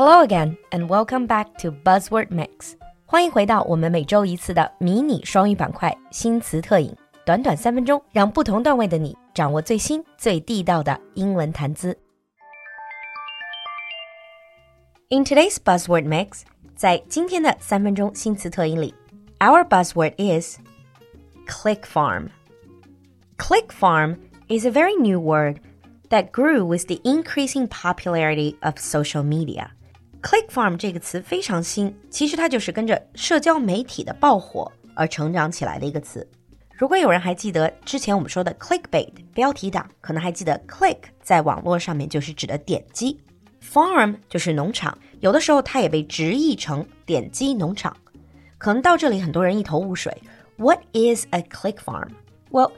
Hello again, and welcome back to Buzzword Mix. 欢迎回到我们每周一次的迷你双语板块新词特饮，短短三分钟，让不同段位的你掌握最新最地道的英文谈资。In today's Buzzword Mix，在今天的三分钟新词特饮里，our buzzword is click farm. Click farm is a very new word that grew with the increasing popularity of social media. Click farm 这个词非常新，其实它就是跟着社交媒体的爆火而成长起来的一个词。如果有人还记得之前我们说的 clickbait 标题党，可能还记得 click 在网络上面就是指的点击，farm 就是农场，有的时候它也被直译成点击农场。可能到这里很多人一头雾水。What is a click farm? Well,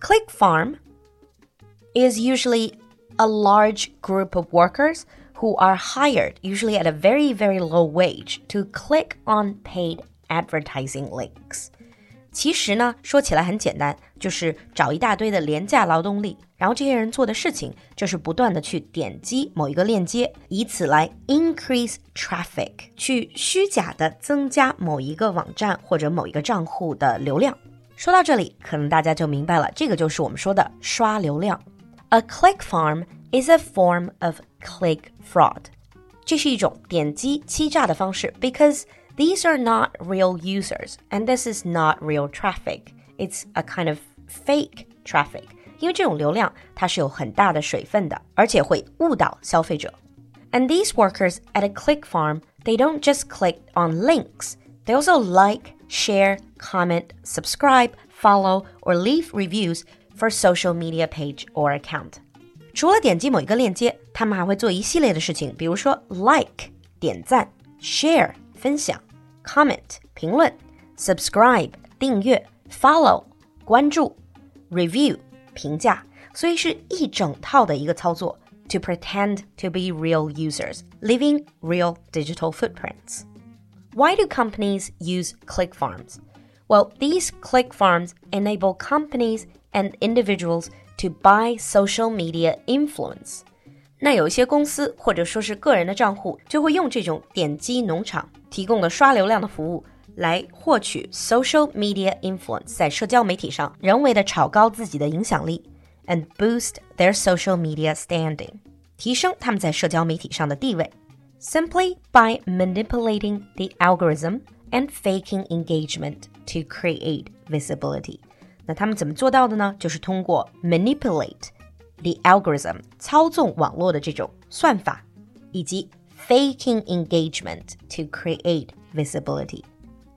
click farm is usually a large group of workers who are hired, usually at a very, very low wage, to click on paid advertising links. 其实呢，说起来很简单，就是找一大堆的廉价劳动力，然后这些人做的事情就是不断的去点击某一个链接，以此来 increase traffic，去虚假的增加某一个网站或者某一个账户的流量。说到这里，可能大家就明白了，这个就是我们说的刷流量。A click farm is a form of click fraud. 这是一种点击欺诈的方式，because these are not real users and this is not real traffic. It's a kind of fake traffic. 因为这种流量它是有很大的水分的，而且会误导消费者。And these workers at a click farm, they don't just click on links. They also like, share, comment, subscribe, follow, or leave reviews for social media page or account. 除了点击某一个链接，他们还会做一系列的事情，比如说 like 点赞、share 分享、comment 评论、subscribe 订阅、follow 关注、review 评价，所以是一整套的一个操作。To pretend to be real users, leaving real digital footprints. Why do companies use click farms? Well, these click farms enable companies and individuals to buy social media influence。那有一些公司或者说是个人的账户，就会用这种点击农场提供的刷流量的服务，来获取 social media influence，在社交媒体上人为的炒高自己的影响力，and boost their social media standing，提升他们在社交媒体上的地位。Simply by manipulating the algorithm and faking engagement to create visibility. 那他们怎么做到的呢？就是通过 manipulate the algorithm 操纵网络的这种算法，以及 faking engagement to create visibility，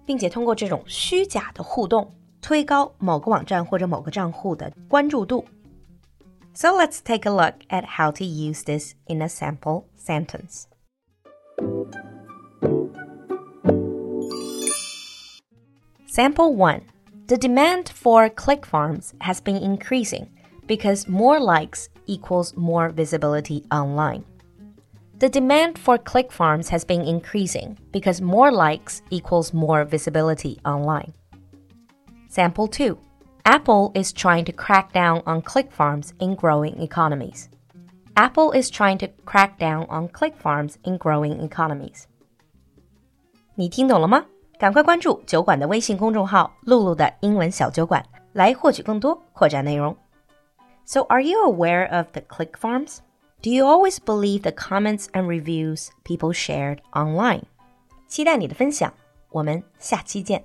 并且通过这种虚假的互动，推高某个网站或者某个账户的关注度。So let's take a look at how to use this in a sample sentence. Sample 1 the demand for click farms has been increasing because more likes equals more visibility online. The demand for click farms has been increasing because more likes equals more visibility online. Sample 2. Apple is trying to crack down on click farms in growing economies. Apple is trying to crack down on click farms in growing economies. 你听懂了吗？ 赶快关注酒馆的微信公众号“露露的英文小酒馆”，来获取更多扩展内容。So, are you aware of the click farms? Do you always believe the comments and reviews people shared online? 期待你的分享，我们下期见。